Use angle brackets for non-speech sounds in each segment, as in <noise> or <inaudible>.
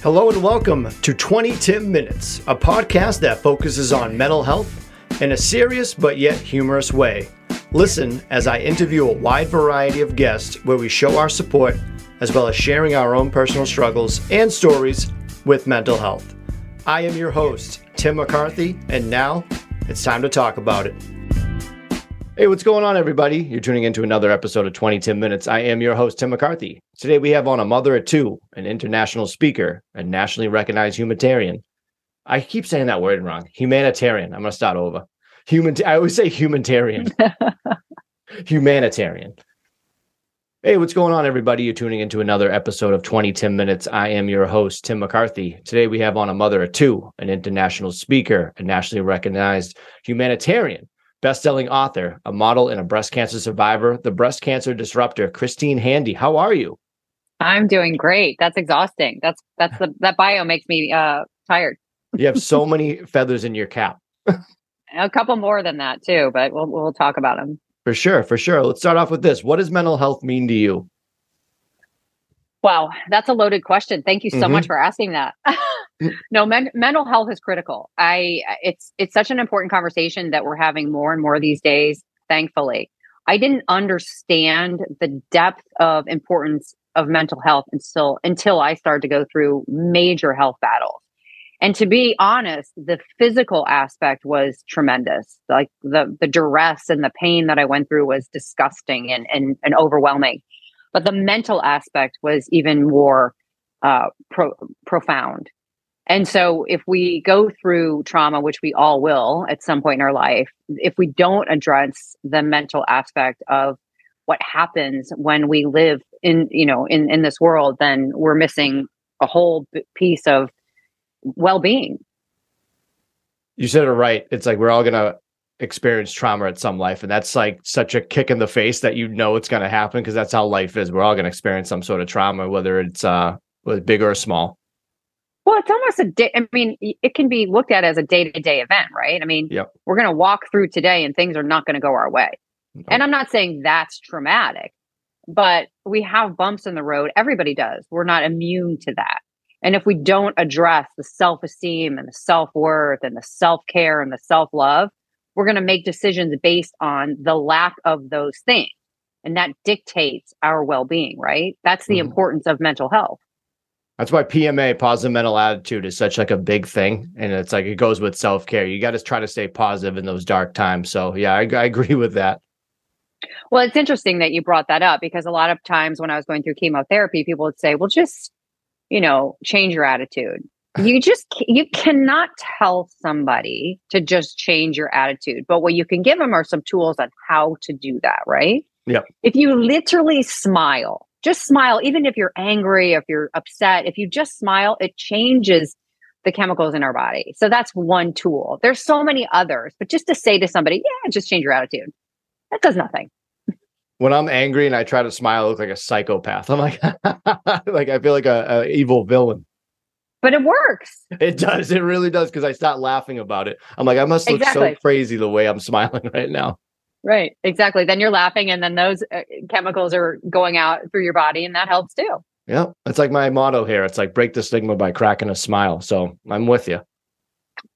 Hello and welcome to 20 Tim Minutes, a podcast that focuses on mental health in a serious but yet humorous way. Listen as I interview a wide variety of guests where we show our support as well as sharing our own personal struggles and stories with mental health. I am your host, Tim McCarthy, and now it's time to talk about it. Hey, what's going on, everybody? You're tuning into another episode of 20 Tim Minutes. I am your host, Tim McCarthy. Today we have on a mother of two, an international speaker, a nationally recognized humanitarian. I keep saying that word wrong. Humanitarian. I'm going to start over. Human. I always say humanitarian. <laughs> humanitarian. Hey, what's going on, everybody? You're tuning into another episode of 20 Tim Minutes. I am your host, Tim McCarthy. Today we have on a mother of two, an international speaker, a nationally recognized humanitarian best-selling author, a model and a breast cancer survivor, the breast cancer disruptor, Christine Handy. How are you? I'm doing great. That's exhausting. That's that's the that bio makes me uh tired. you have so <laughs> many feathers in your cap. a couple more than that too, but we'll we'll talk about them. For sure, for sure. Let's start off with this. What does mental health mean to you? Wow, that's a loaded question. Thank you so mm-hmm. much for asking that. <laughs> no, men- mental health is critical. I it's it's such an important conversation that we're having more and more these days, thankfully. I didn't understand the depth of importance of mental health until until I started to go through major health battles. And to be honest, the physical aspect was tremendous. Like the the duress and the pain that I went through was disgusting and and, and overwhelming. But the mental aspect was even more uh, pro- profound. And so, if we go through trauma, which we all will at some point in our life, if we don't address the mental aspect of what happens when we live in, you know, in in this world, then we're missing a whole piece of well-being. You said it right. It's like we're all gonna experience trauma at some life, and that's like such a kick in the face that you know it's gonna happen because that's how life is. We're all gonna experience some sort of trauma, whether it's uh, big or small. Well, it's almost a day. I mean, it can be looked at as a day to day event, right? I mean, yep. we're going to walk through today and things are not going to go our way. And I'm not saying that's traumatic, but we have bumps in the road. Everybody does. We're not immune to that. And if we don't address the self esteem and the self worth and the self care and the self love, we're going to make decisions based on the lack of those things. And that dictates our well being, right? That's the mm-hmm. importance of mental health. That's why PMA, positive mental attitude, is such like a big thing, and it's like it goes with self care. You got to try to stay positive in those dark times. So yeah, I, I agree with that. Well, it's interesting that you brought that up because a lot of times when I was going through chemotherapy, people would say, "Well, just you know, change your attitude." You <laughs> just you cannot tell somebody to just change your attitude, but what you can give them are some tools on how to do that. Right? Yeah. If you literally smile just smile even if you're angry if you're upset if you just smile it changes the chemicals in our body. So that's one tool. There's so many others but just to say to somebody yeah just change your attitude. That does nothing. When i'm angry and i try to smile i look like a psychopath. I'm like <laughs> like i feel like a, a evil villain. But it works. It does. It really does because i start laughing about it. I'm like i must look exactly. so crazy the way i'm smiling <laughs> right now Right. Exactly. Then you're laughing and then those uh, chemicals are going out through your body and that helps too. Yeah. It's like my motto here. It's like break the stigma by cracking a smile. So I'm with you.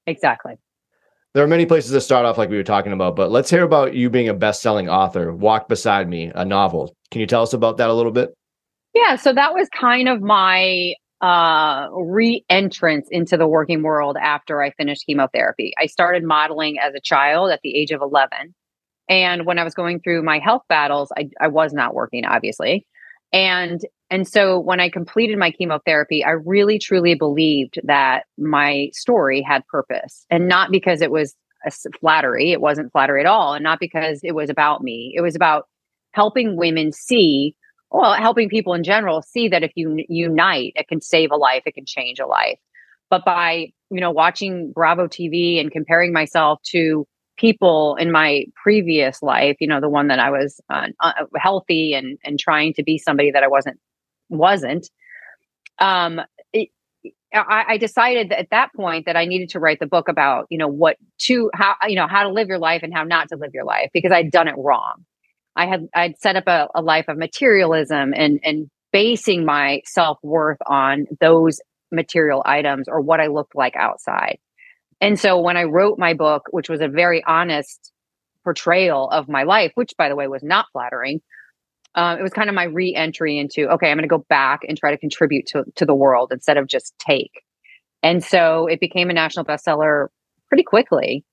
Exactly. There are many places to start off like we were talking about, but let's hear about you being a best-selling author, Walk Beside Me, a novel. Can you tell us about that a little bit? Yeah, so that was kind of my uh, re-entrance into the working world after I finished chemotherapy. I started modeling as a child at the age of 11 and when I was going through my health battles, I, I was not working, obviously. And and so when I completed my chemotherapy, I really truly believed that my story had purpose. And not because it was a flattery, it wasn't flattery at all, and not because it was about me. It was about helping women see, well, helping people in general see that if you unite, it can save a life, it can change a life. But by, you know, watching Bravo TV and comparing myself to people in my previous life, you know, the one that I was uh, uh, healthy and and trying to be somebody that I wasn't wasn't. Um, it, I, I decided at that point that I needed to write the book about, you know, what to how you know how to live your life and how not to live your life because I'd done it wrong. I had I'd set up a, a life of materialism and and basing my self worth on those material items or what I looked like outside. And so when I wrote my book, which was a very honest portrayal of my life, which by the way was not flattering, um, it was kind of my re-entry into okay, I'm going to go back and try to contribute to to the world instead of just take. And so it became a national bestseller pretty quickly.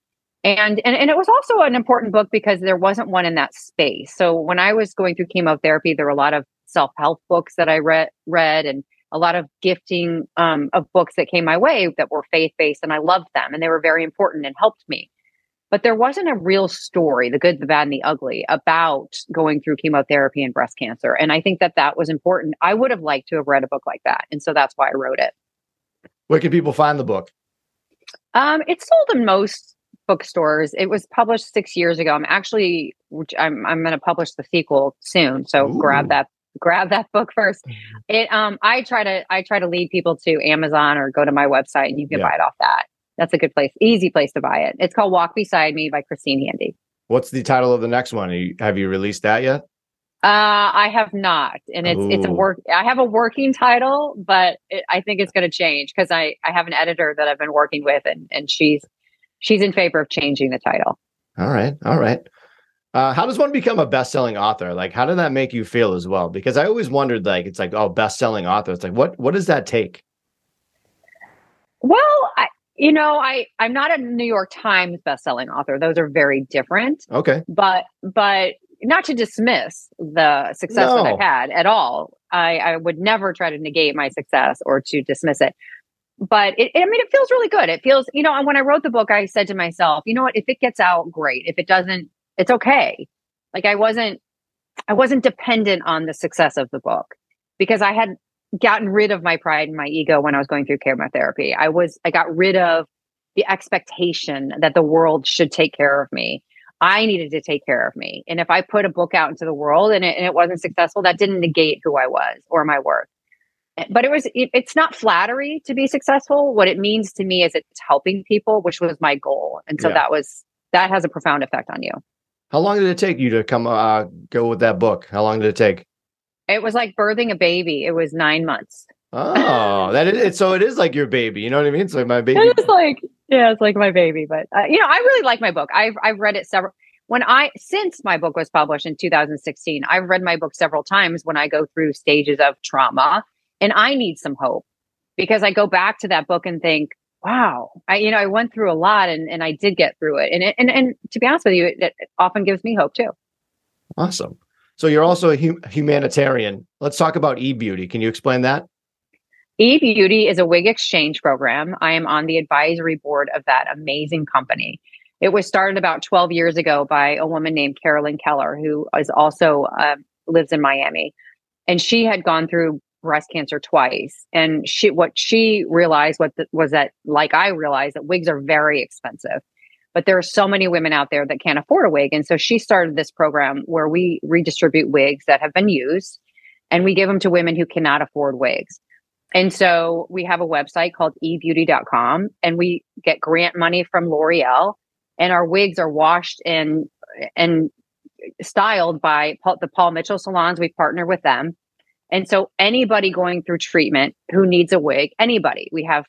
And, and and it was also an important book because there wasn't one in that space. So when I was going through chemotherapy, there were a lot of self-help books that I read read and a lot of gifting um, of books that came my way that were faith-based and I loved them and they were very important and helped me. But there wasn't a real story, the good, the bad, and the ugly, about going through chemotherapy and breast cancer. And I think that that was important. I would have liked to have read a book like that. And so that's why I wrote it. Where can people find the book? Um, it's sold in most bookstores. It was published six years ago. I'm actually, which I'm, I'm going to publish the sequel soon. So Ooh. grab that, grab that book first. Mm-hmm. It, um, I try to, I try to lead people to Amazon or go to my website and you can yeah. buy it off that. That's a good place, easy place to buy it. It's called Walk Beside Me by Christine Handy. What's the title of the next one? You, have you released that yet? Uh, I have not, and it's Ooh. it's a work. I have a working title, but it, I think it's going to change because I I have an editor that I've been working with, and and she's she's in favor of changing the title. All right, all right. Uh, how does one become a best-selling author? Like, how did that make you feel as well? Because I always wondered, like, it's like, oh, best-selling author. It's like, what what does that take? Well, I, you know, I I'm not a New York Times best-selling author. Those are very different. Okay. But but not to dismiss the success no. that I've had at all. I, I would never try to negate my success or to dismiss it. But it, I mean, it feels really good. It feels, you know, and when I wrote the book, I said to myself, you know what, if it gets out, great. If it doesn't, it's okay. Like I wasn't, I wasn't dependent on the success of the book because I had gotten rid of my pride and my ego when I was going through chemotherapy. I was, I got rid of the expectation that the world should take care of me. I needed to take care of me. And if I put a book out into the world and it, and it wasn't successful, that didn't negate who I was or my worth. Eh, but it was, it, it's not flattery to be successful. What it means to me is it's helping people, which was my goal. And so yeah. that was, that has a profound effect on you. How long did it take you to come, uh, go with that book? How long did it take? It was like birthing a baby. It was nine months. Oh, that is it. so. It is like your baby. You know what I mean? It's like my baby. It's like yeah, it's like my baby. But uh, you know, I really like my book. I've I've read it several. When I since my book was published in 2016, I've read my book several times when I go through stages of trauma, and I need some hope because I go back to that book and think, wow, I you know I went through a lot and and I did get through it, and it, and and to be honest with you, it, it often gives me hope too. Awesome. So you're also a hum- humanitarian. Let's talk about e beauty. Can you explain that? E Beauty is a wig exchange program. I am on the advisory board of that amazing company. It was started about 12 years ago by a woman named Carolyn Keller, who is also uh, lives in Miami, and she had gone through breast cancer twice. And she, what she realized what the, was that, like I realized, that wigs are very expensive. But there are so many women out there that can't afford a wig, and so she started this program where we redistribute wigs that have been used, and we give them to women who cannot afford wigs. And so we have a website called ebeauty.com and we get grant money from L'Oreal and our wigs are washed and and styled by Paul, the Paul Mitchell salons. We partner with them. And so anybody going through treatment who needs a wig, anybody, we have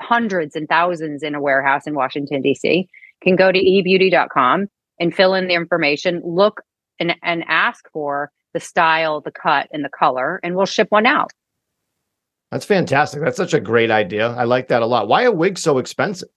hundreds and thousands in a warehouse in Washington, DC, can go to ebeauty.com and fill in the information, look and, and ask for the style, the cut, and the color, and we'll ship one out. That's fantastic. That's such a great idea. I like that a lot. Why are wigs so expensive?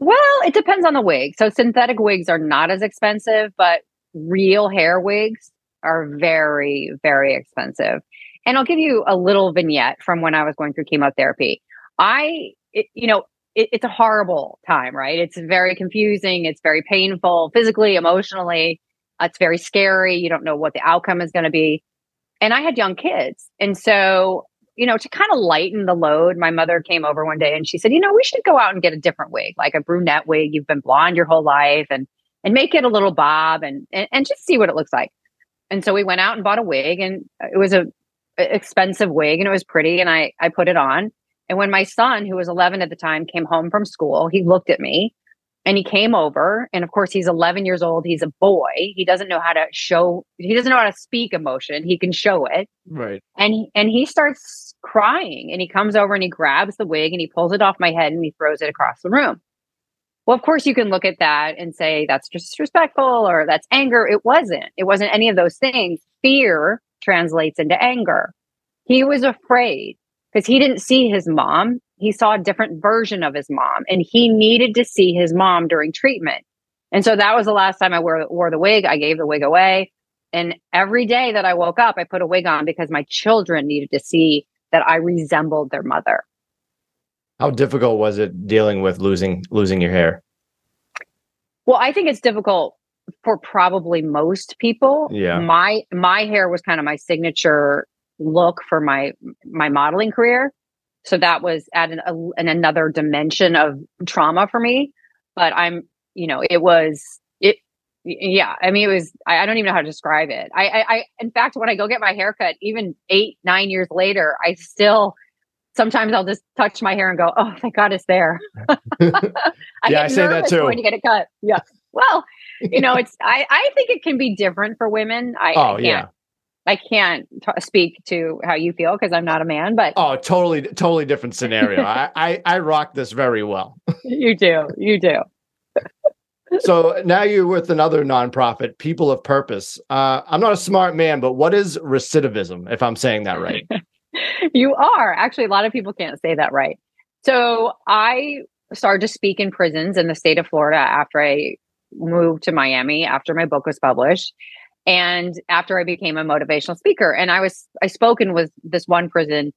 Well, it depends on the wig. So synthetic wigs are not as expensive, but real hair wigs are very, very expensive. And I'll give you a little vignette from when I was going through chemotherapy. I, it, you know, it, it's a horrible time, right? It's very confusing. It's very painful physically, emotionally. It's very scary. You don't know what the outcome is going to be. And I had young kids. And so you know, to kind of lighten the load, my mother came over one day and she said, you know, we should go out and get a different wig, like a brunette wig. You've been blonde your whole life and, and make it a little bob and, and, and just see what it looks like. And so we went out and bought a wig and it was a, expensive wig and it was pretty. And I, I put it on. And when my son, who was 11 at the time, came home from school, he looked at me and he came over and of course he's 11 years old he's a boy he doesn't know how to show he doesn't know how to speak emotion he can show it right and he, and he starts crying and he comes over and he grabs the wig and he pulls it off my head and he throws it across the room well of course you can look at that and say that's disrespectful or that's anger it wasn't it wasn't any of those things fear translates into anger he was afraid because he didn't see his mom he saw a different version of his mom and he needed to see his mom during treatment. And so that was the last time I wore, wore the wig. I gave the wig away. And every day that I woke up, I put a wig on because my children needed to see that I resembled their mother. How difficult was it dealing with losing losing your hair? Well, I think it's difficult for probably most people. Yeah. My my hair was kind of my signature look for my my modeling career. So that was at an, a, an another dimension of trauma for me. But I'm, you know, it was it. Yeah, I mean, it was. I, I don't even know how to describe it. I, I, I, in fact, when I go get my haircut, even eight, nine years later, I still sometimes I'll just touch my hair and go, "Oh, thank God it's there." <laughs> <laughs> I yeah, I say that too. Going to get it cut. Yeah. Well, you know, it's. I I think it can be different for women. I, oh I yeah. I can't t- speak to how you feel because I'm not a man, but oh, totally, totally different scenario. I, I, I rock this very well. <laughs> you do, you do. so now you're with another nonprofit, People of Purpose. Uh, I'm not a smart man, but what is recidivism? If I'm saying that right, <laughs> you are. Actually, a lot of people can't say that right. So I started to speak in prisons in the state of Florida after I moved to Miami after my book was published and after I became a motivational speaker. And I was, I spoke spoken with this one prison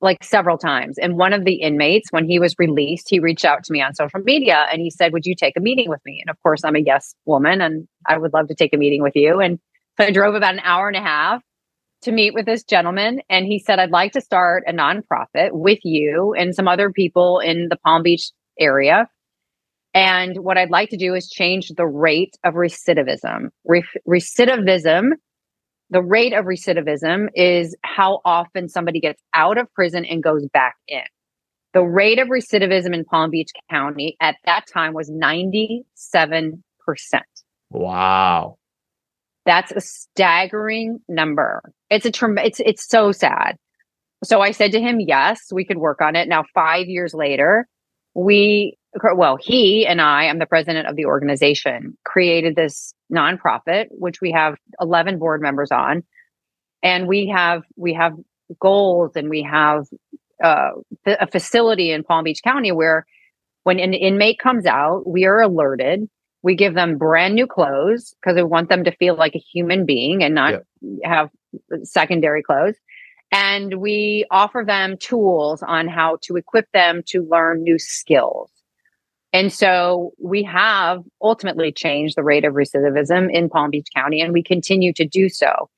like several times. And one of the inmates, when he was released, he reached out to me on social media and he said, Would you take a meeting with me? And of course, I'm a yes woman and I would love to take a meeting with you. And so I drove about an hour and a half to meet with this gentleman. And he said, I'd like to start a nonprofit with you and some other people in the Palm Beach area and what I'd like to do is change the rate of recidivism. Re- recidivism, the rate of recidivism is how often somebody gets out of prison and goes back in. The rate of recidivism in Palm Beach County at that time was 97%. Wow. That's a staggering number. It's a trem- it's it's so sad. So I said to him, "Yes, we could work on it." Now 5 years later, we well, he and I, I'm the president of the organization, created this nonprofit, which we have 11 board members on. And we have, we have goals and we have uh, a facility in Palm Beach County where when an inmate comes out, we are alerted. We give them brand new clothes because we want them to feel like a human being and not yeah. have secondary clothes and we offer them tools on how to equip them to learn new skills. And so we have ultimately changed the rate of recidivism in Palm Beach County and we continue to do so.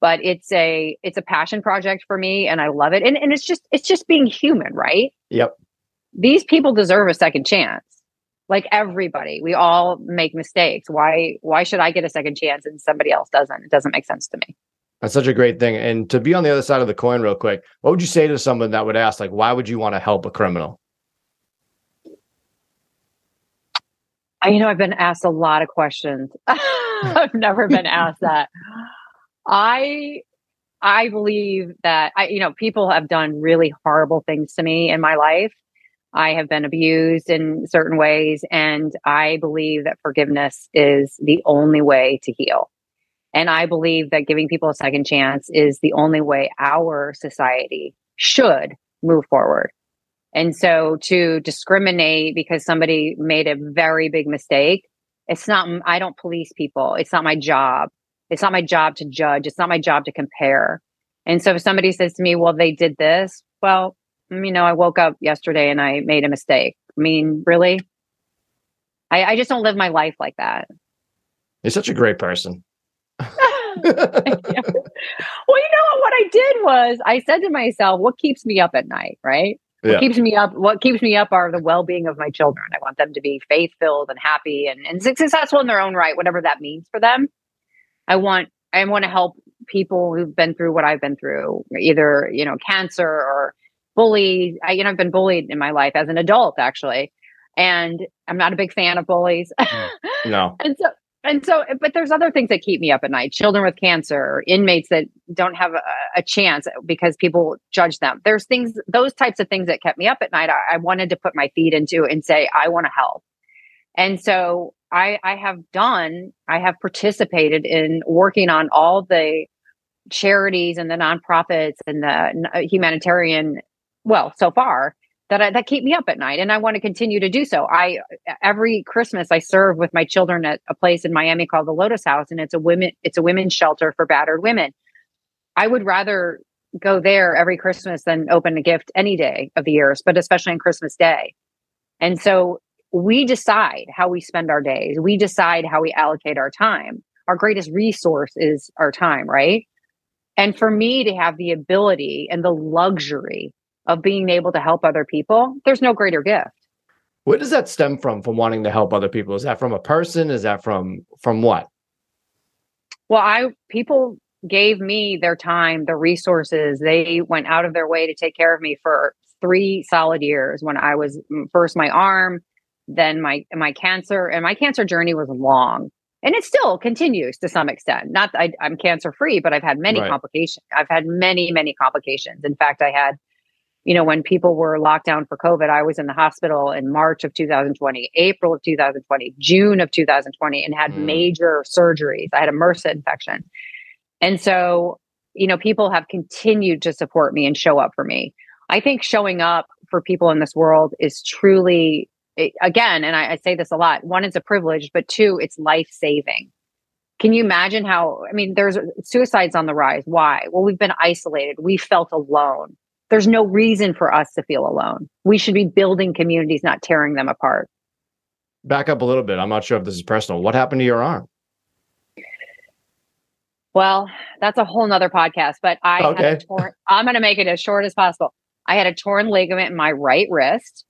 But it's a it's a passion project for me and I love it. And and it's just it's just being human, right? Yep. These people deserve a second chance. Like everybody. We all make mistakes. Why why should I get a second chance and somebody else doesn't? It doesn't make sense to me. That's such a great thing. And to be on the other side of the coin, real quick, what would you say to someone that would ask, like, why would you want to help a criminal? You know, I've been asked a lot of questions. <laughs> I've never been asked that. I I believe that I, you know, people have done really horrible things to me in my life. I have been abused in certain ways, and I believe that forgiveness is the only way to heal. And I believe that giving people a second chance is the only way our society should move forward. And so to discriminate because somebody made a very big mistake, it's not, I don't police people. It's not my job. It's not my job to judge. It's not my job to compare. And so if somebody says to me, well, they did this, well, you know, I woke up yesterday and I made a mistake. I mean, really? I, I just don't live my life like that. You're such a great person. <laughs> well, you know what I did was I said to myself, what keeps me up at night, right? What yeah. keeps me up what keeps me up are the well-being of my children. I want them to be faith-filled and happy and, and successful in their own right, whatever that means for them. I want I want to help people who've been through what I've been through, either, you know, cancer or bullied. I, you know, I've been bullied in my life as an adult, actually. And I'm not a big fan of bullies. <laughs> Mm. no. and so and so but there's other things that keep me up at night children with cancer inmates that don't have a, a, chance because people judge them there's things those types of things that kept me up at night I, I wanted to put my feet into and say i want to help and so i i have done i have participated in working on all the charities and the nonprofits and the uh, humanitarian well so far that I, that keep me up at night and I want to continue to do so. I every Christmas I serve with my children at a place in Miami called the Lotus House and it's a women it's a women's shelter for battered women. I would rather go there every Christmas than open a gift any day of the years, but especially on Christmas Day. And so we decide how we spend our days. We decide how we allocate our time. Our greatest resource is our time, right? And for me to have the ability and the luxury of being able to help other people, there's no greater gift. Where does that stem from? From wanting to help other people? Is that from a person? Is that from from what? Well, I people gave me their time, the resources. They went out of their way to take care of me for three solid years. When I was mm, first my arm, then my my cancer, and my cancer journey was long, and it still continues to some extent. Not I, am cancer free, but I've had many right. complications. I've had many many complications. In fact, I had you know, when people were locked down for COVID, I was in the hospital in March of 2020, April of 2020, June of 2020, and had mm. major surgeries. I had a MRSA infection. And so, you know, people have continued to support me and show up for me. I think showing up for people in this world is truly, again, and I, I say this a lot one, it's a privilege, but two, it's life saving. Can you imagine how? I mean, there's suicides on the rise. Why? Well, we've been isolated. We felt alone there's no reason for us to feel alone. We should be building communities, not tearing them apart. Back up a little bit. I'm not sure if this is personal. What happened to your arm? Well, that's a whole nother podcast, but I okay. had a torn, I'm going to make it as short as possible. I had a torn ligament in my right wrist.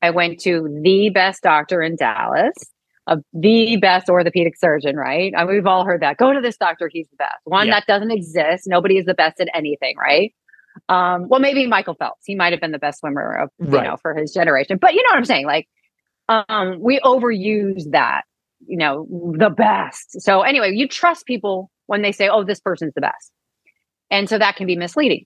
I went to the best doctor in Dallas, of the best orthopedic surgeon, right? I we've all heard that. Go to this doctor, he's the best. One yeah. that doesn't exist. Nobody is the best at anything, right? Um, well, maybe Michael Phelps. He might have been the best swimmer of you right. know for his generation. But you know what I'm saying? Like, um, we overuse that. You know, the best. So anyway, you trust people when they say, "Oh, this person's the best," and so that can be misleading.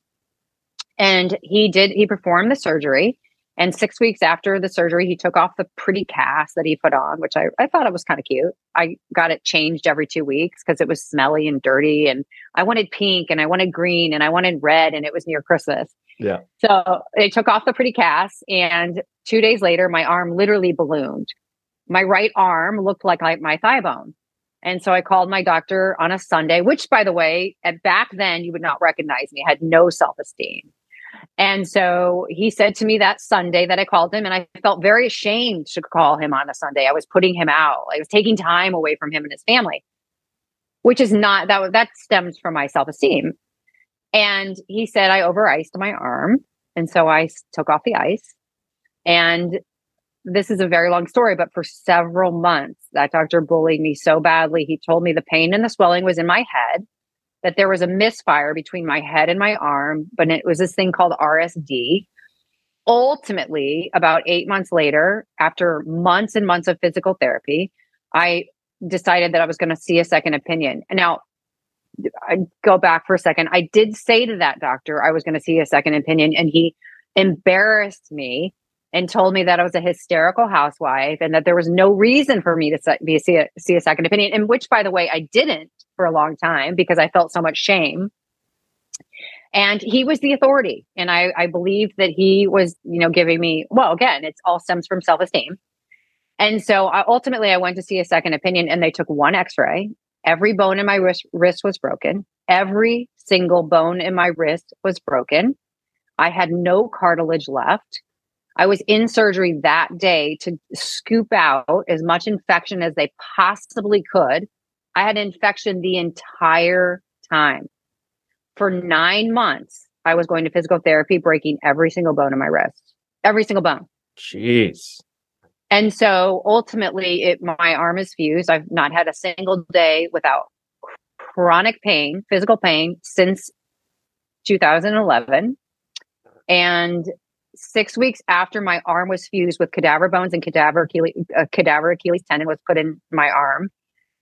And he did. He performed the surgery, and six weeks after the surgery, he took off the pretty cast that he put on, which I, I thought it was kind of cute. I got it changed every two weeks because it was smelly and dirty. And I wanted pink and I wanted green and I wanted red and it was near Christmas. Yeah. So they took off the pretty cast. And two days later, my arm literally ballooned. My right arm looked like my thigh bone. And so I called my doctor on a Sunday, which by the way, at back then you would not recognize me. I had no self-esteem. And so he said to me that Sunday that I called him, and I felt very ashamed to call him on a Sunday. I was putting him out. I was taking time away from him and his family, which is not that that stems from my self esteem. And he said I over iced my arm, and so I took off the ice. And this is a very long story, but for several months, that doctor bullied me so badly. He told me the pain and the swelling was in my head that there was a misfire between my head and my arm, but it was this thing called RSD. Ultimately, about eight months later, after months and months of physical therapy, I decided that I was going to see a second opinion. Now, I go back for a second. I did say to that doctor I was going to see a second opinion, and he embarrassed me and told me that I was a hysterical housewife and that there was no reason for me to be a, see, a, see a second opinion. And which, by the way, I didn't for a long time because I felt so much shame. And he was the authority. And I, I believed that he was, you know, giving me, well, again, it's all stems from self esteem. And so I, ultimately, I went to see a second opinion and they took one x ray. Every bone in my wrist, wrist was broken. Every single bone in my wrist was broken. I had no cartilage left. I was in surgery that day to scoop out as much infection as they possibly could I had infection the entire time. For nine months, I was going to physical therapy, breaking every single bone in my wrist, every single bone. Jeez. And so ultimately, it, my arm is fused. I've not had a single day without chronic pain, physical pain since 2011. And six weeks after my arm was fused with cadaver bones and cadaver Achilles, uh, cadaver Achilles tendon was put in my arm,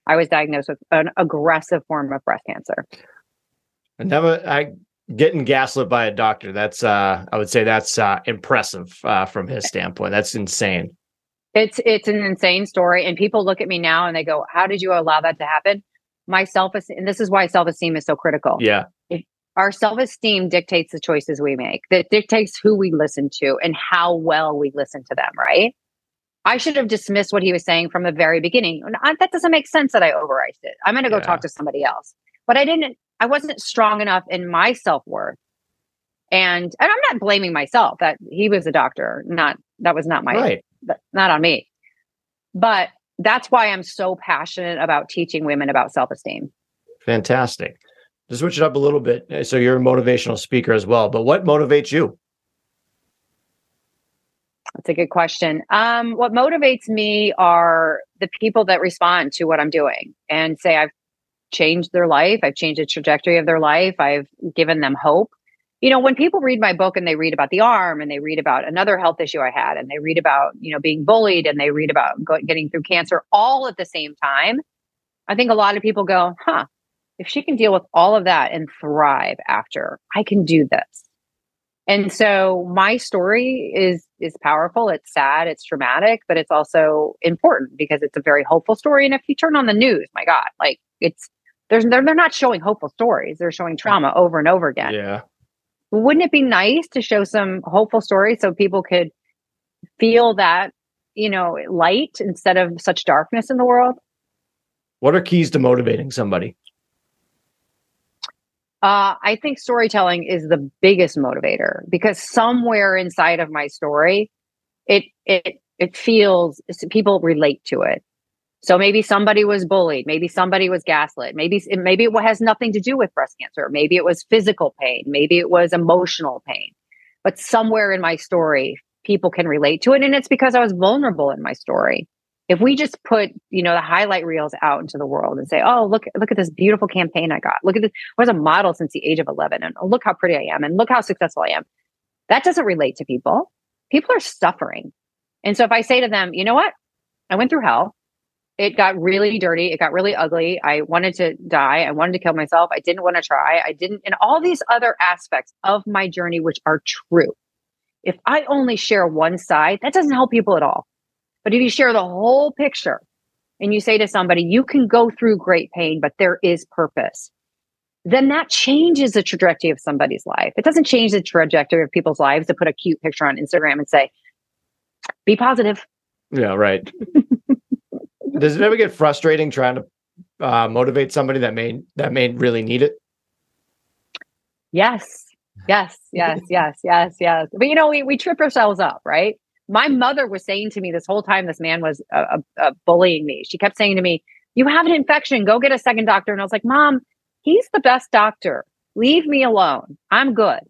I was diagnosed with an aggressive form of breast cancer. I never, I getting gaslit by a doctor. That's, uh, I would say that's uh, impressive uh, from his standpoint. That's insane. It's it's an insane story, and people look at me now and they go, "How did you allow that to happen?" My self esteem, and this is why self esteem is so critical. Yeah, our self esteem dictates the choices we make, that dictates who we listen to and how well we listen to them, right? I should have dismissed what he was saying from the very beginning. That doesn't make sense that I overwrite it. I'm going to go yeah. talk to somebody else. But I didn't, I wasn't strong enough in my self worth. And, and I'm not blaming myself that he was a doctor, not, that was not my, right. not on me. But that's why I'm so passionate about teaching women about self esteem. Fantastic to switch it up a little bit. Eh, so you're a motivational speaker as well, but what motivates you? That's a good question. Um, what motivates me are the people that respond to what I'm doing and say, I've changed their life. I've changed the trajectory of their life. I've given them hope. You know, when people read my book and they read about the arm and they read about another health issue I had and they read about, you know, being bullied and they read about getting through cancer all at the same time, I think a lot of people go, huh, if she can deal with all of that and thrive after, I can do this. And so my story is is powerful. It's sad, it's dramatic, but it's also important because it's a very hopeful story. And if you turn on the news, my God, like it's there's they're, they're not showing hopeful stories. They're showing trauma over and over again. Yeah. Wouldn't it be nice to show some hopeful stories so people could feel that, you know, light instead of such darkness in the world? What are keys to motivating somebody? Uh, I think storytelling is the biggest motivator because somewhere inside of my story, it it it feels people relate to it. So maybe somebody was bullied, maybe somebody was gaslit, maybe maybe it has nothing to do with breast cancer, maybe it was physical pain, maybe it was emotional pain, but somewhere in my story, people can relate to it, and it's because I was vulnerable in my story if we just put you know the highlight reels out into the world and say oh look look at this beautiful campaign i got. Look at this i was a model since the age of 11 and look how pretty i am and look how successful i am. That doesn't relate to people. People are suffering. And so if i say to them you know what? I went through hell. It got really dirty. It got really ugly. I wanted to die. I wanted to kill myself. I didn't want to try. I didn't and all these other aspects of my journey which are true. If i only share one side that doesn't help people at all but if you share the whole picture and you say to somebody, you can go through great pain, but there is purpose, then that changes the trajectory of somebody's life. It doesn't change the trajectory of people's lives to put a cute picture on Instagram and say, be positive. Yeah, right. <laughs> Does it ever get frustrating trying to uh, motivate somebody that may that may really need it? Yes, yes, yes, yes, yes, yes. But you know, we we trip ourselves up, right? My mother was saying to me this whole time this man was uh, uh, uh, bullying me. She kept saying to me, "You have an infection. Go get a second doctor." And I was like, "Mom, he's the best doctor. Leave me alone. I'm good."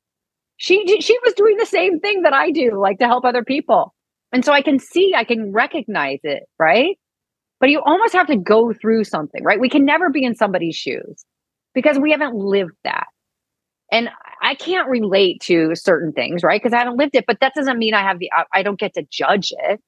She she was doing the same thing that I do, like to help other people. And so I can see, I can recognize it, right? But you almost have to go through something, right? We can never be in somebody's shoes because we haven't lived that. And I can't relate to certain things, right? Because I haven't lived it, but that doesn't mean I have the, I don't get to judge it.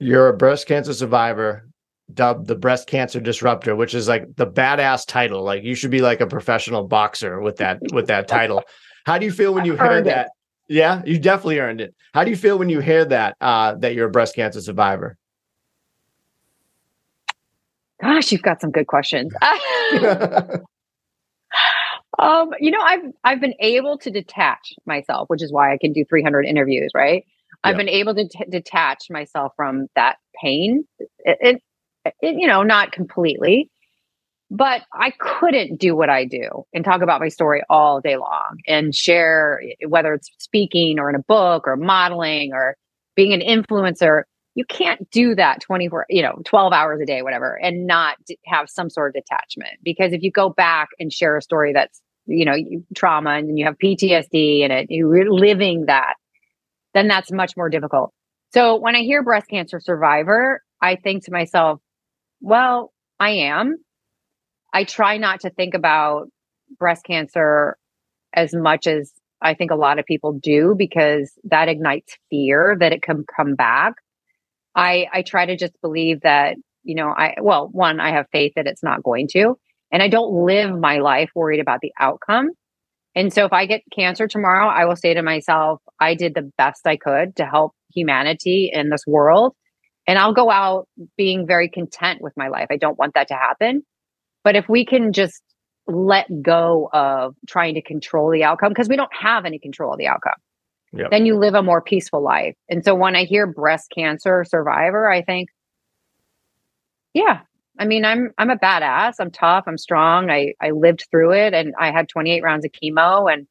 You're a breast cancer survivor, dubbed the breast cancer disruptor, which is like the badass title. Like you should be like a professional boxer with that, with that title. How do you feel when you hear that? Yeah, you definitely earned it. How do you feel when you hear that, uh, that you're a breast cancer survivor? Gosh, you've got some good questions. <laughs> <laughs> Um, you know, I've I've been able to detach myself, which is why I can do 300 interviews. Right? Yeah. I've been able to t- detach myself from that pain. It, it, it, you know, not completely, but I couldn't do what I do and talk about my story all day long and share whether it's speaking or in a book or modeling or being an influencer you can't do that 24 you know 12 hours a day whatever and not have some sort of detachment. Because if you go back and share a story that's you know trauma and you have ptsd and it you're living that then that's much more difficult. So when i hear breast cancer survivor i think to myself well i am. I try not to think about breast cancer as much as I think a lot of people do because that ignites fear that it can come back. I I try to just believe that, you know, I well, one, I have faith that it's not going to. And I don't live my life worried about the outcome. And so if I get cancer tomorrow, I will say to myself, I did the best I could to help humanity in this world. And I'll go out being very content with my life. I don't want that to happen. But if we can just let go of trying to control the outcome, because we don't have any control of the outcome, yep. then you live a more peaceful life. And so when I hear breast cancer survivor, I think, yeah, I mean, I'm I'm a badass. I'm tough. I'm strong. I I lived through it, and I had 28 rounds of chemo, and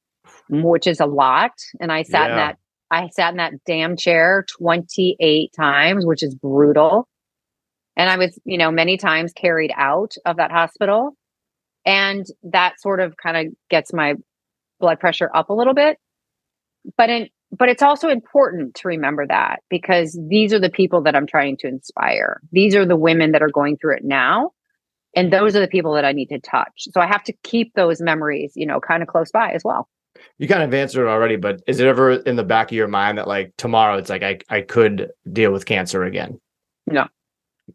which is a lot. And I sat yeah. in that I sat in that damn chair 28 times, which is brutal. And I was, you know, many times carried out of that hospital, and that sort of kind of gets my blood pressure up a little bit. But in but it's also important to remember that because these are the people that I'm trying to inspire. These are the women that are going through it now. And those are the people that I need to touch. So I have to keep those memories, you know, kind of close by as well. You kind of answered it already, but is it ever in the back of your mind that like tomorrow it's like I, I could deal with cancer again? No.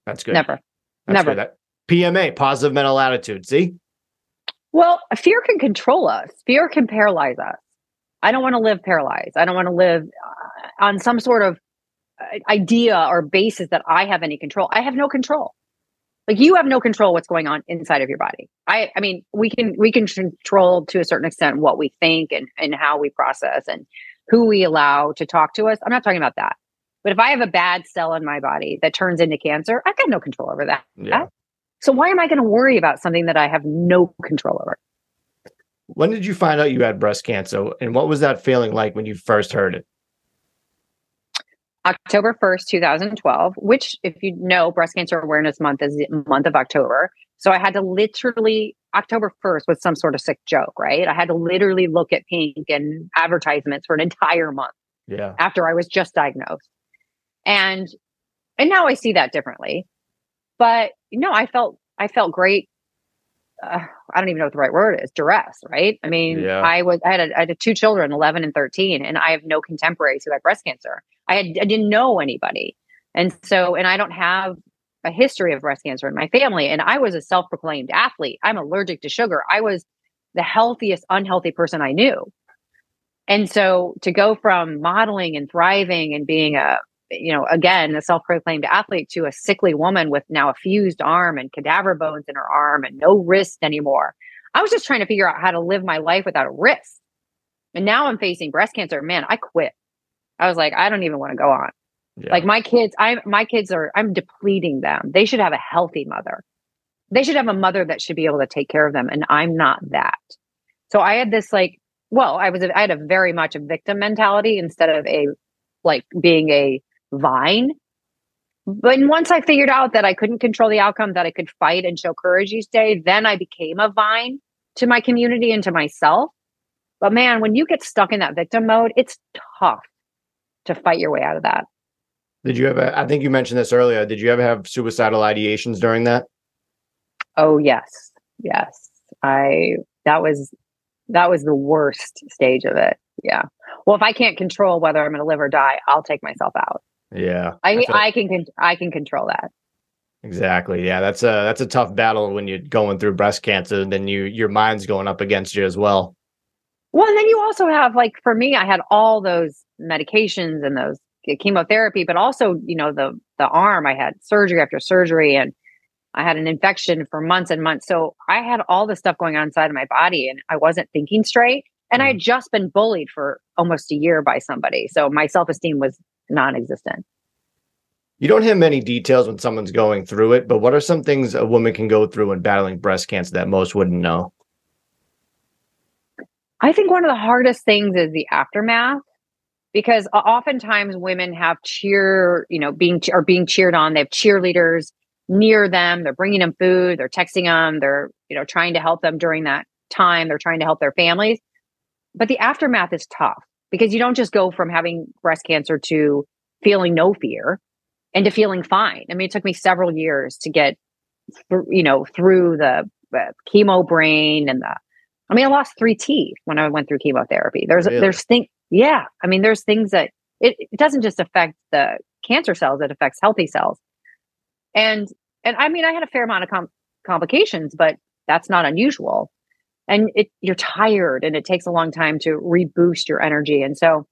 That's good. Never. That's Never. Good. That, PMA, positive mental attitude. See? Well, fear can control us. Fear can paralyze us. I don't want to live paralyzed. I don't want to live uh, on some sort of uh, idea or basis that I have any control. I have no control. Like you have no control what's going on inside of your body. I I mean, we can we can control to a certain extent what we think and and how we process and who we allow to talk to us. I'm not talking about that. But if I have a bad cell in my body that turns into cancer, I've got no control over that. Yeah. So why am I going to worry about something that I have no control over? When did you find out you had breast cancer and what was that feeling like when you first heard it? October 1st, 2012, which, if you know, Breast Cancer Awareness Month is the month of October. So I had to literally, October 1st was some sort of sick joke, right? I had to literally look at pink and advertisements for an entire month. Yeah. After I was just diagnosed. And and now I see that differently. But you know, I felt I felt great uh, I don't even know what the right word is, duress, right? I mean, yeah. I was, I had, a, I had two children, 11 and 13, and I have no contemporaries who had breast cancer. I had, I didn't know anybody. And so, and I don't have a history of breast cancer in my family. And I was a self proclaimed athlete. I'm allergic to sugar. I was the healthiest, unhealthy person I knew. And so to go from modeling and thriving and being a you know, again, a self proclaimed athlete to a sickly woman with now a fused arm and cadaver bones in her arm and no wrist anymore. I was just trying to figure out how to live my life without a wrist. And now I'm facing breast cancer. Man, I quit. I was like, I don't even want to go on. Yeah. Like my kids, I my kids are I'm depleting them. They should have a healthy mother. They should have a mother that should be able to take care of them. And I'm not that. So I had this like, well, I was I had a very much a victim mentality instead of a like being a vine. But once I figured out that I couldn't control the outcome, that I could fight and show courage each day, then I became a vine to my community and to myself. But man, when you get stuck in that victim mode, it's tough to fight your way out of that. Did you ever, I think you mentioned this earlier, did you ever have suicidal ideations during that? Oh, yes. Yes. I, that was, that was the worst stage of it. Yeah. Well, if I can't control whether I'm going to live or die, I'll take myself out. Yeah. I mean, I can I can control that. Exactly. Yeah, that's a that's a tough battle when you're going through breast cancer and then you your mind's going up against you as well. Well, and then you also have like for me I had all those medications and those chemotherapy, but also, you know, the the arm I had surgery after surgery and I had an infection for months and months. So I had all this stuff going on inside of my body and I wasn't thinking straight. And I had mm. just been bullied for almost a year by somebody. So my self esteem was non existent. You don't have many details when someone's going through it, but what are some things a woman can go through when battling breast cancer that most wouldn't know? I think one of the hardest things is the aftermath because oftentimes women have cheer, you know, being are being cheered on. They have cheerleaders near them. They're bringing them food. They're texting them. They're, you know, trying to help them during that time. They're trying to help their families. But the aftermath is tough because you don't just go from having breast cancer to feeling no fear and to feeling fine. I mean, it took me several years to get, th- you know, through the uh, chemo brain and the I mean, I lost three teeth when I went through chemotherapy. There's really? there's things, yeah. I mean, there's things that it, it doesn't just affect the cancer cells; it affects healthy cells. And and I mean, I had a fair amount of com- complications, but that's not unusual. And it you're tired, and it takes a long time to reboost your energy. And so,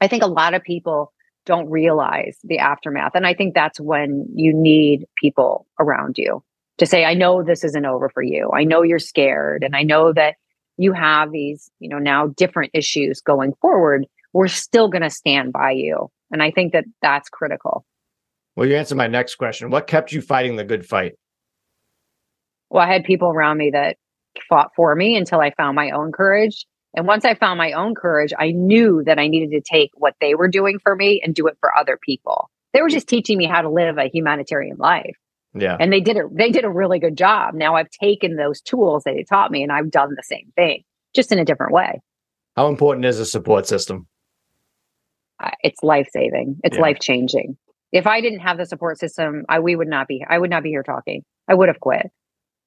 I think a lot of people don't realize the aftermath, and I think that's when you need people around you to say, I know this isn't over for you. I know you're scared. And I know that you have these, you know, now different issues going forward. We're still going to stand by you. And I think that that's critical. Well, you answered my next question. What kept you fighting the good fight? Well, I had people around me that fought for me until I found my own courage. And once I found my own courage, I knew that I needed to take what they were doing for me and do it for other people. They were just teaching me how to live a humanitarian life. Yeah. And they did it, they did a really good job. Now I've taken those tools that they taught me and I've done the same thing, just in a different way. How important is a support system? Uh, it's life saving. It's yeah. life changing. If I didn't have the support system, I we would not be I would not be here talking. I would have quit.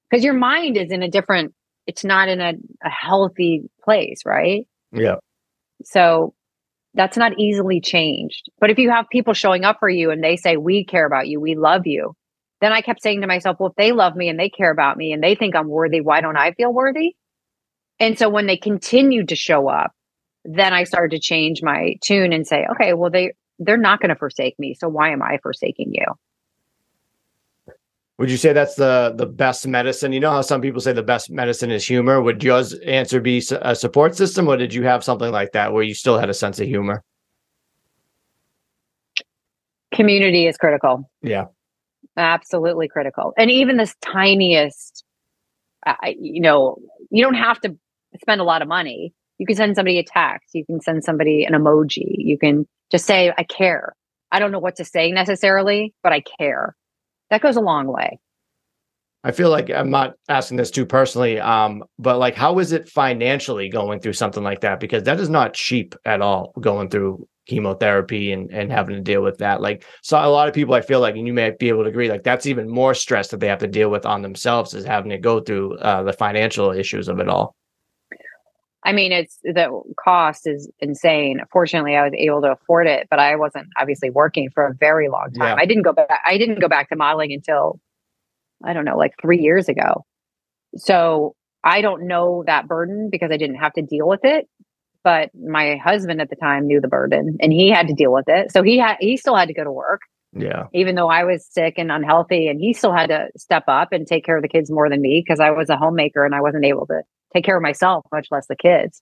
Because your mind is in a different it's not in a, a healthy place, right? Yeah. So that's not easily changed. But if you have people showing up for you and they say, We care about you, we love you, then I kept saying to myself, well, if they love me and they care about me and they think I'm worthy, why don't I feel worthy? And so when they continued to show up, then I started to change my tune and say, okay, well, they they're not going to forsake me. So why am I forsaking you? Would you say that's the the best medicine? You know how some people say the best medicine is humor. Would yours answer be a support system, or did you have something like that where you still had a sense of humor? Community is critical. Yeah, absolutely critical and even this tiniest uh, you know you don't have to spend a lot of money you can send somebody a text you can send somebody an emoji you can just say i care i don't know what to say necessarily but i care that goes a long way i feel like i'm not asking this too personally um but like how is it financially going through something like that because that is not cheap at all going through chemotherapy and, and having to deal with that. Like, so a lot of people, I feel like, and you may be able to agree, like that's even more stress that they have to deal with on themselves is having to go through uh, the financial issues of it all. I mean, it's the cost is insane. Fortunately, I was able to afford it, but I wasn't obviously working for a very long time. Yeah. I didn't go back. I didn't go back to modeling until I don't know, like three years ago. So I don't know that burden because I didn't have to deal with it but my husband at the time knew the burden and he had to deal with it. So he had he still had to go to work. Yeah. Even though I was sick and unhealthy and he still had to step up and take care of the kids more than me because I was a homemaker and I wasn't able to take care of myself, much less the kids.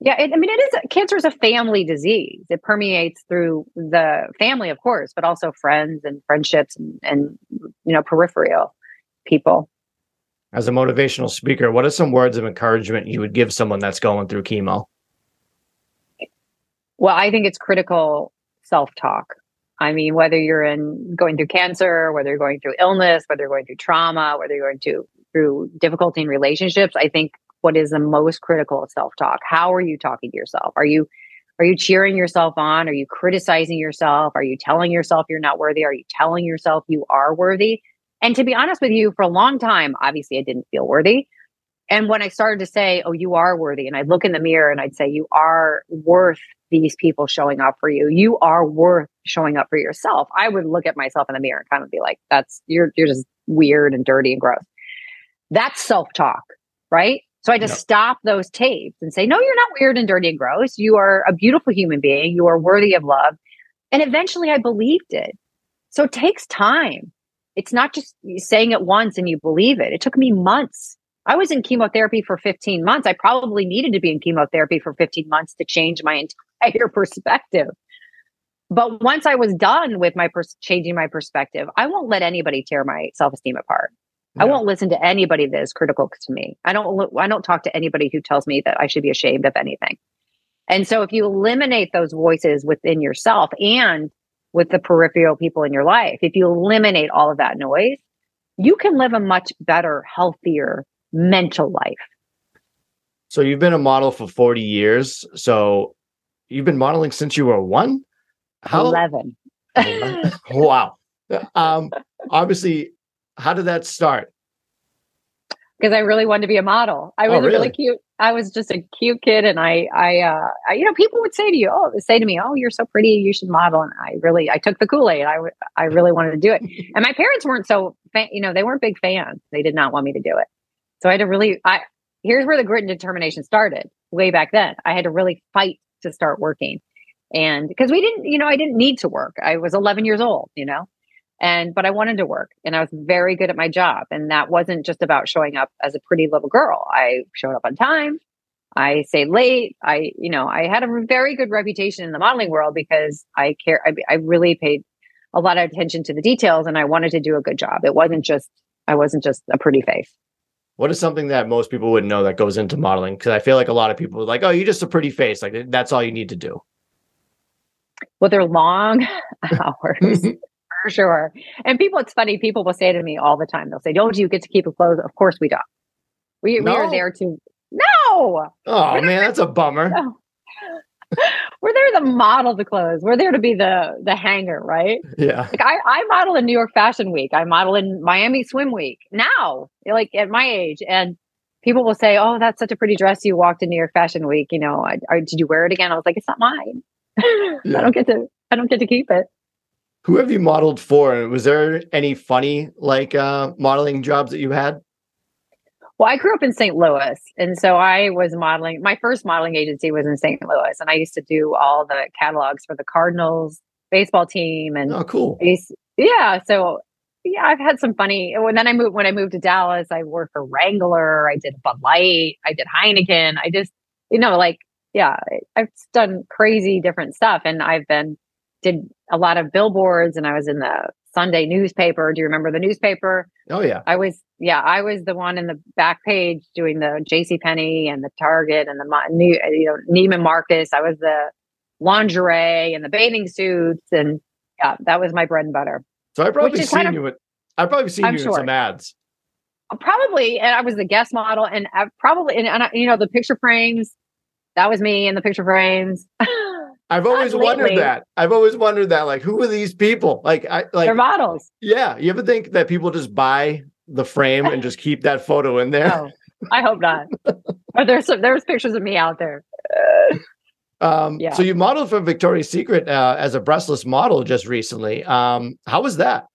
Yeah, it, I mean, it is cancer is a family disease. It permeates through the family, of course, but also friends and friendships and, and you know peripheral people. As a motivational speaker, what are some words of encouragement you would give someone that's going through chemo? Well, I think it's critical self talk. I mean, whether you're in going through cancer, whether you're going through illness, whether you're going through trauma, whether you're going to, through difficulty in relationships, I think what is the most critical is self talk. How are you talking to yourself? Are you are you cheering yourself on? Are you criticizing yourself? Are you telling yourself you're not worthy? Are you telling yourself you are worthy? And to be honest with you, for a long time, obviously I didn't feel worthy. And when I started to say, Oh, you are worthy, and I'd look in the mirror and I'd say, You are worth these people showing up for you. You are worth showing up for yourself. I would look at myself in the mirror and kind of be like, that's you're you're just weird and dirty and gross. That's self-talk, right? So I just yep. stop those tapes and say, no, you're not weird and dirty and gross. You are a beautiful human being. You are worthy of love. And eventually I believed it. So it takes time. It's not just saying it once and you believe it. It took me months I was in chemotherapy for 15 months. I probably needed to be in chemotherapy for 15 months to change my <laughs> entire perspective. But once I was done with my pers- changing my perspective, I won't let anybody tear my self esteem apart. I won't listen to anybody that is critical to me. I don't. I don't talk to anybody who tells me that I should be ashamed of anything. And so, if you eliminate those voices within yourself and with the peripheral people in your life, if you eliminate all of that noise, you can live a much better, healthier, mental life. So you've been a model for 40 years. So you've been modeling since you were one? How 11. <laughs> wow. Um, obviously, how did that start? because I really wanted to be a model. I Oh, was a really? really cute. I was just a cute kid, and I, I, uh, I, you know, people would say to you, "Oh, say to me, oh, you're so pretty, you should model." And I really, I took the Kool Aid. I, w- I really wanted to do it. <laughs> And my parents weren't so, you know, they weren't big fans. They did not want me to do it. So I had to really. I here's where the grit and determination started. Way back then, I had to really fight to start working, and because we didn't, you know, I didn't need to work. I was 11 years old, you know, and but I wanted to work and I was very good at my job and that wasn't just about showing up as a pretty little girl. I showed up on time. I stayed late. I you know, I had a very good reputation in the modeling world because I care I, I really paid a lot of attention to the details and I wanted to do a good job. It wasn't just I wasn't just a pretty face. What is something that most people wouldn't know that goes into modeling? Because I feel like a lot of people are like, "Oh, you're just a pretty face. Like that's all you need to do." Well, they're long <laughs> hours. <laughs> For sure. And people, it's funny, people will say to me all the time, they'll say, Don't you get to keep it closed? Of course we don't. We, we are there to no. Oh man, that's a bummer. No. <laughs> We're there to model the clothes. We're there to be the the hanger, right? Yeah. Like I, I model in New York Fashion Week. I model in Miami Swim Week now, like at my age. And people will say, "Oh, that's such a pretty dress you walked in New York Fashion Week." You know, I, I, did you wear it again? I was like, "It's not mine. <laughs> Yeah. I don't get to. I don't get to keep it." Who have you modeled for? Was there any funny like uh modeling jobs that you had? Well, I grew up in St. Louis, and so I was modeling. My first modeling agency was in St. Louis, and I used to do all the catalogs for the Cardinals baseball team and Oh, cool. Yeah, so yeah, I've had some funny. When then I moved when I moved to Dallas, I worked for Wrangler. I did Bud Light. I did Heineken. I just you know like yeah, I've done crazy different stuff, and I've been did a lot of billboards, and I was in the Sunday newspaper. Do you remember the newspaper? Oh yeah. I was yeah, I was the one in the back page doing the J.C. Penney and the Target and the new you know Neiman Marcus. I was the lingerie and the bathing suits, and yeah, that was my bread and butter. So I probably seen kind of- you at I've probably seen I'm you in sure. some ads. Probably, and I was the guest model, and I probably and, and I, you know the picture frames. That was me in the picture frames. <laughs> I've always wondered that. I've always wondered that. Like, who are these people? Like, I like. They're models. Yeah, you ever think that people just buy the frame and just keep that photo in there? Oh, I hope not. But there's some, there's pictures of me out there. Um, Yeah. So you modeled for Victoria's Secret uh, as a breastless model just recently. Um, how was that?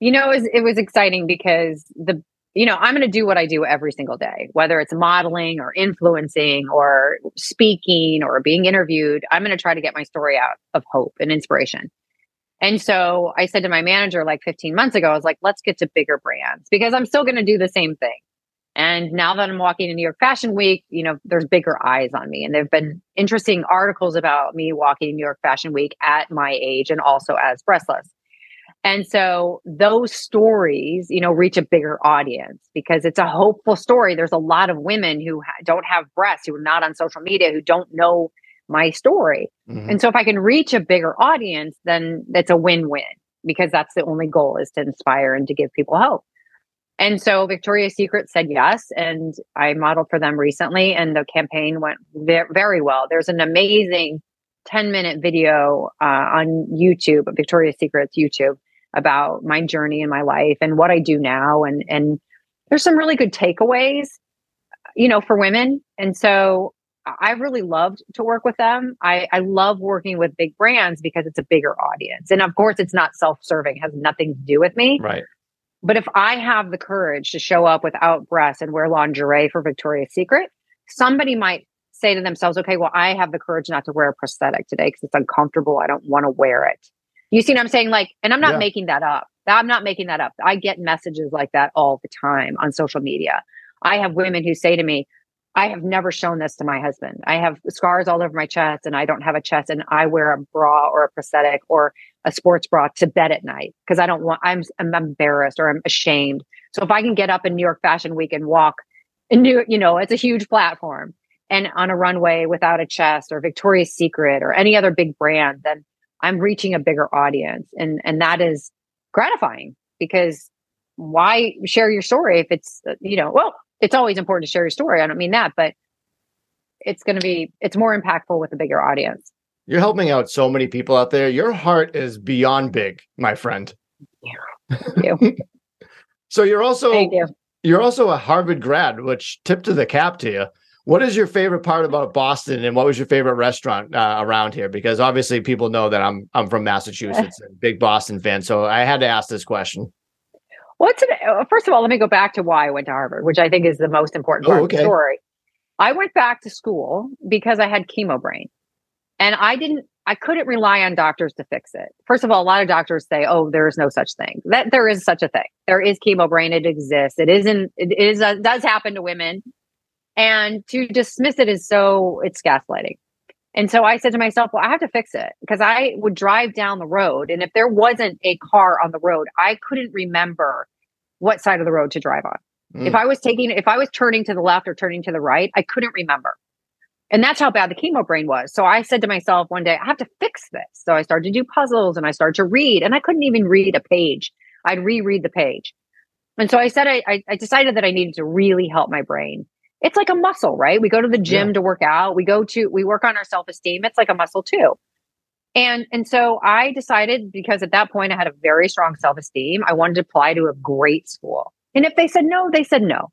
You know, it was, it was exciting because the, you know, I'm going to do what I do every single day, whether it's modeling or influencing or speaking or being interviewed. I'm going to try to get my story out of hope and inspiration. And so I said to my manager like 15 months ago, I was like, let's get to bigger brands because I'm still going to do the same thing. And now that I'm walking in New York Fashion Week, you know, there's bigger eyes on me. And there have been interesting articles about me walking in New York Fashion Week at my age and also as breastless. And so those stories, you know, reach a bigger audience because it's a hopeful story. There's a lot of women who ha- don't have breasts, who are not on social media, who don't know my story. Mhm. And so if I can reach a bigger audience, then that's a win-win because that's the only goal is to inspire and to give people hope. And so Victoria's Secret said yes, and I modeled for them recently, and the campaign went ve- very well. There's an amazing 10 minute video uh, on YouTube, Victoria's Secret's YouTube, about my journey in my life and what I do now, and and there's some really good takeaways, you know, for women. And so I really loved to work with them. I, I love working with big brands because it's a bigger audience, and of course, it's not self-serving; has nothing to do with me. Right. But if I have the courage to show up without breasts and wear lingerie for Victoria's Secret, somebody might say to themselves, okay, well, I have the courage not to wear a prosthetic today because it's uncomfortable. I don't want to wear it. You see what I'm saying? Like, and I'm not Yeah. making that up. I'm not making that up. I get messages like that all the time on social media. I have women who say to me, I have never shown this to my husband. I have scars all over my chest and I don't have a chest and I wear a bra or a prosthetic or a sports bra to bed at night because I don't want I'm I'm embarrassed or I'm ashamed. So if I can get up in New York Fashion Week and walk in New you know, it's a huge platform and on a runway without a chest or Victoria's Secret or any other big brand, then I'm reaching a bigger audience. And and that is gratifying because why share your story if it's you know, well, it's always important to share your story. I don't mean that, but it's going to be it's more impactful with a bigger audience. You're helping out so many people out there. Your heart is beyond big, my friend. you. <laughs> So you're also Thank you. You're also a Harvard grad, which tip to the cap to you. What is your favorite part about Boston, and what was your favorite restaurant uh, around here? Because obviously, people know that I'm I'm from Massachusetts, <laughs> and big Boston fan. So I had to ask this question. What's it? Uh, first of all, let me go back to why I went to Harvard, which I think is the most important part oh, okay. of the story. I went back to school because I had chemo brain, and I didn't. I couldn't rely on doctors to fix it. First of all, a lot of doctors say, "Oh, there is no such thing." That there is such a thing. There is chemo brain. It exists. It isn't. It is. A, does happen to women and to dismiss it is so, it's gaslighting. And so I said to myself, well, I have to fix it because I would drive down the road. And if there wasn't a car on the road, I couldn't remember what side of the road to drive on. Mm. If I was taking, if I was turning to the left or turning to the right, I couldn't remember. And that's how bad the chemo brain was. So I said to myself one day, I have to fix this. So I started to do puzzles and I started to read, and I couldn't even read a page. I'd reread the page. And so I said, I, I decided that I needed to really help my brain it's like a muscle, right? We go to the gym yeah. to work out. We go to we work on our self-esteem. It's like a muscle too. And and so I decided because at that point I had a very strong self-esteem, I wanted to apply to a great school. And if they said no, they said no.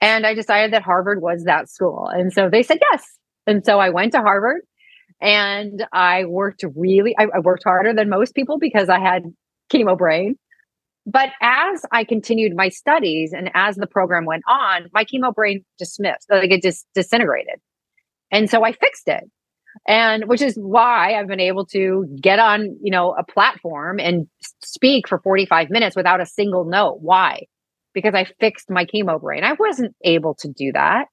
And I decided that Harvard was that school. And so they said yes. And so I went to Harvard and I worked really I, I worked harder than most people because I had chemo brain. But as I continued my studies and as the program went on, my chemo brain dismissed, like it just disintegrated. And so I fixed it. And which is why I've been able to get on, you know, a platform and speak for 45 minutes without a single note. Why? Because I fixed my chemo brain. I wasn't able to do that.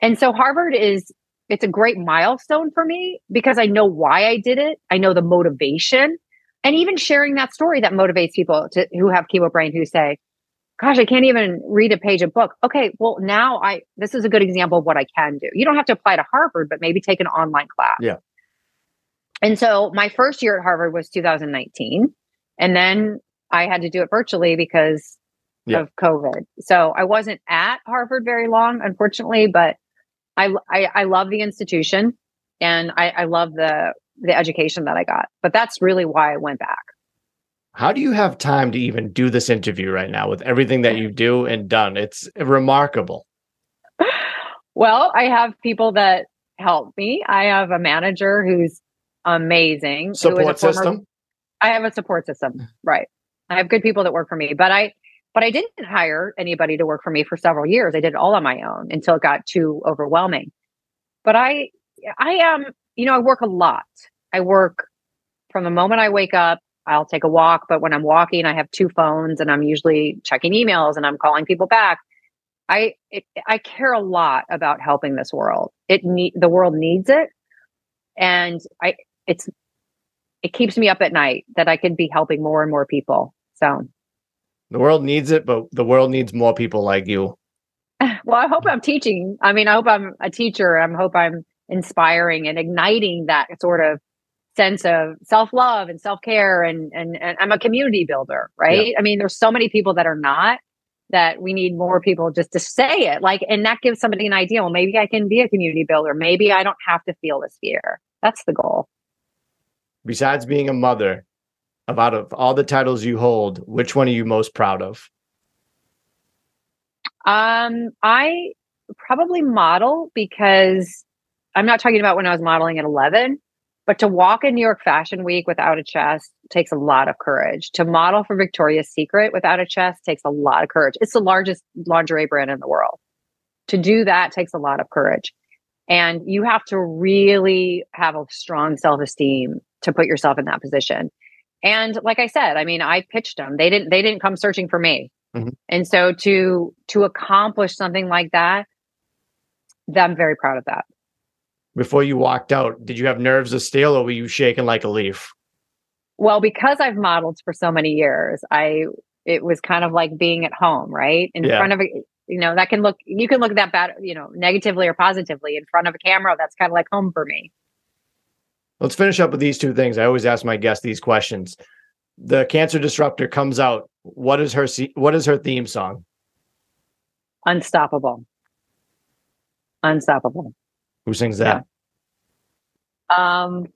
And so Harvard is it's a great milestone for me because I know why I did it. I know the motivation and even sharing that story that motivates people to who have chemo brain who say gosh i can't even read a page of book. Okay well now i this is a good example of what i can do. You don't have to apply to harvard but maybe take an online class. Yeah. And so my first year at harvard was 2019 and then i had to do it virtually because yeah. of covid. So i wasn't at harvard very long unfortunately but i i, I love the institution and I, I love the the education that I got. But that's really why I went back. How do you have time to even do this interview right now with everything that you do and done? It's remarkable. <sighs> Well, I have people that help me. I have a manager who's amazing. Support former, system. I have a support system. <sighs> Right. I have good people that work for me, but I but I didn't hire anybody to work for me for several years. I did it all on my own until it got too overwhelming. But I I am you know, I work a lot. I work from the moment I wake up, I'll take a walk, but when I'm walking, I have two phones and I'm usually checking emails and I'm calling people back. I it, I care a lot about helping this world. It need the world needs it, and I it's it keeps me up at night that I can be helping more and more people. So the world needs it, but the world needs more people like you. <sighs> Well, I hope I'm teaching. I mean, I hope I'm a teacher. I hope I'm inspiring and igniting that sort of sense of self-love and self-care and and, and I'm a community builder, right? Yeah. I mean, there's so many people that are not that we need more people just to say it. Like and that gives somebody an idea, well maybe I can be a community builder. Maybe I don't have to feel this fear. That's the goal. Besides being a mother, out of all the titles you hold, which one are you most proud of? Um, I probably model because I'm not talking about when I was modeling at 11, but to walk in New York Fashion Week without a chest takes a lot of courage. To model for Victoria's Secret without a chest takes a lot of courage. It's the largest lingerie brand in the world. To do that takes a lot of courage. And you have to really have a strong self esteem to put yourself in that position. And like I said, I mean, I pitched them. They didn't. They didn't come searching for me. Mm-hmm. And so to to accomplish something like that, I'm very proud of that before you walked out, did you have nerves of steel or were you shaking like a leaf? Well, because I've modeled for so many years, I it was kind of like being at home, right? In yeah. front of a you know, that can look you can look at that bad, you know, negatively or positively in front of a camera. That's kind of like home for me. Let's finish up with these two things. I always ask my guests these questions. The Cancer Disruptor comes out. What is her what is her theme song? Unstoppable. Unstoppable. Who sings that? Yeah. Um,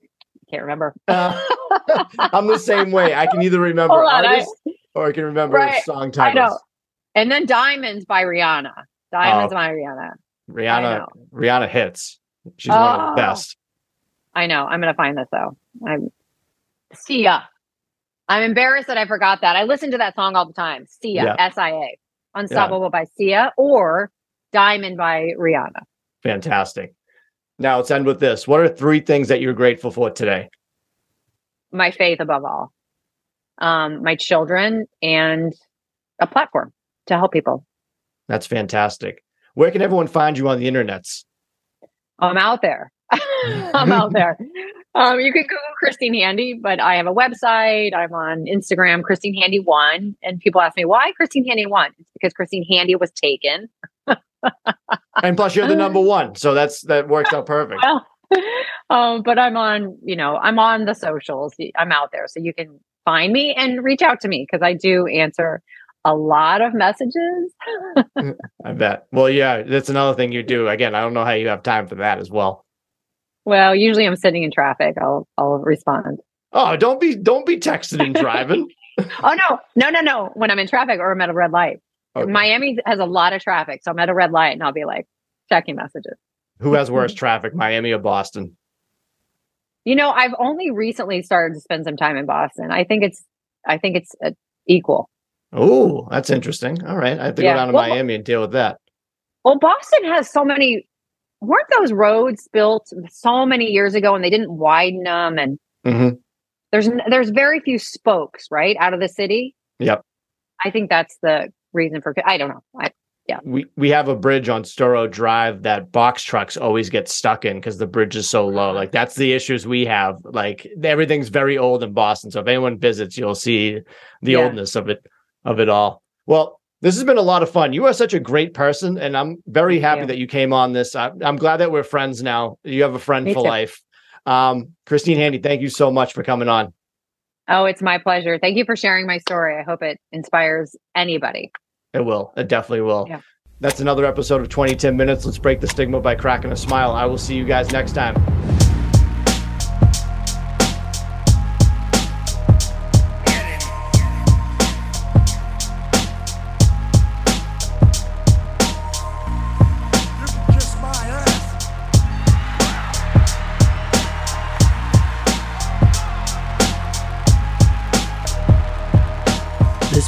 can't remember. <laughs> Uh, <laughs> I'm the same way. I can either remember artist I, or I can remember right, song titles. And then Diamonds by Rihanna. Diamonds Oh. by Rihanna. Rihanna. Rihanna hits. She's one of Oh. the best. I know. I'm gonna find this though. I'm Sia. I'm embarrassed that I forgot that. I listen to that song all the time. Sia, Yeah. S I A. Unstoppable by Sia or Diamond by Rihanna. Fantastic. Now let's end with this. What are three things that you're grateful for today? My faith above all. Um, my children and a platform to help people. That's fantastic. Where can everyone find you on the internets? I'm out there. <laughs> I'm out there. <laughs> Um, you can Google Christine Handy, but I have a website. I'm on Instagram, Christine Handy One, and people ask me why Christine Handy One. It's because Christine Handy was taken. <laughs> And plus you're the number <laughs> one. So that's that works out perfect. Well, <laughs> um, but I'm on, you know, I'm on the socials. I'm out there, so you can find me and reach out to me because I do answer a lot of messages. <laughs> I bet. Well, yeah, that's another thing you do. Again, I don't know how you have time for that as well. Well, usually I'm sitting in traffic. I'll I'll respond. Oh, don't be don't be texting and driving. Oh no, no, no, no! When I'm in traffic or I'm at a red light. Okay. Miami has a lot of traffic, so I'm at a red light and I'll be like checking messages. Who has worse traffic, Miami or Boston? You know, I've only recently started to spend some time in Boston. I think it's, I think it's uh, equal. Oh, that's interesting. All right. I have to Yeah. go down to Well- Miami and deal with that. Well, Boston has so many. Weren't those roads built so many years ago and they didn't widen them? And hmm there's there's very few spokes right out of the city. Yep. I think that's the reason for. I don't know. I, yeah. We we have a bridge on Storrow Drive that box trucks always get stuck in because the bridge is so low. Like that's the issues we have. Like everything's very old in Boston. So if anyone visits, you'll see the Yeah. oldness of it of it all. Well, this has been a lot of fun. You are such a great person, and I'm very Thank happy you. that you came on this. I, I'm glad that we're friends now. You have a friend Me for too. life. Um, Christine Handy, thank you so much for coming on. oh, it's my pleasure. Thank you for sharing my story. I hope it inspires anybody. It will. It definitely will. Yeah. That's another episode of 2010 Minutes. Let's break the stigma by cracking a smile. I will see you guys next time.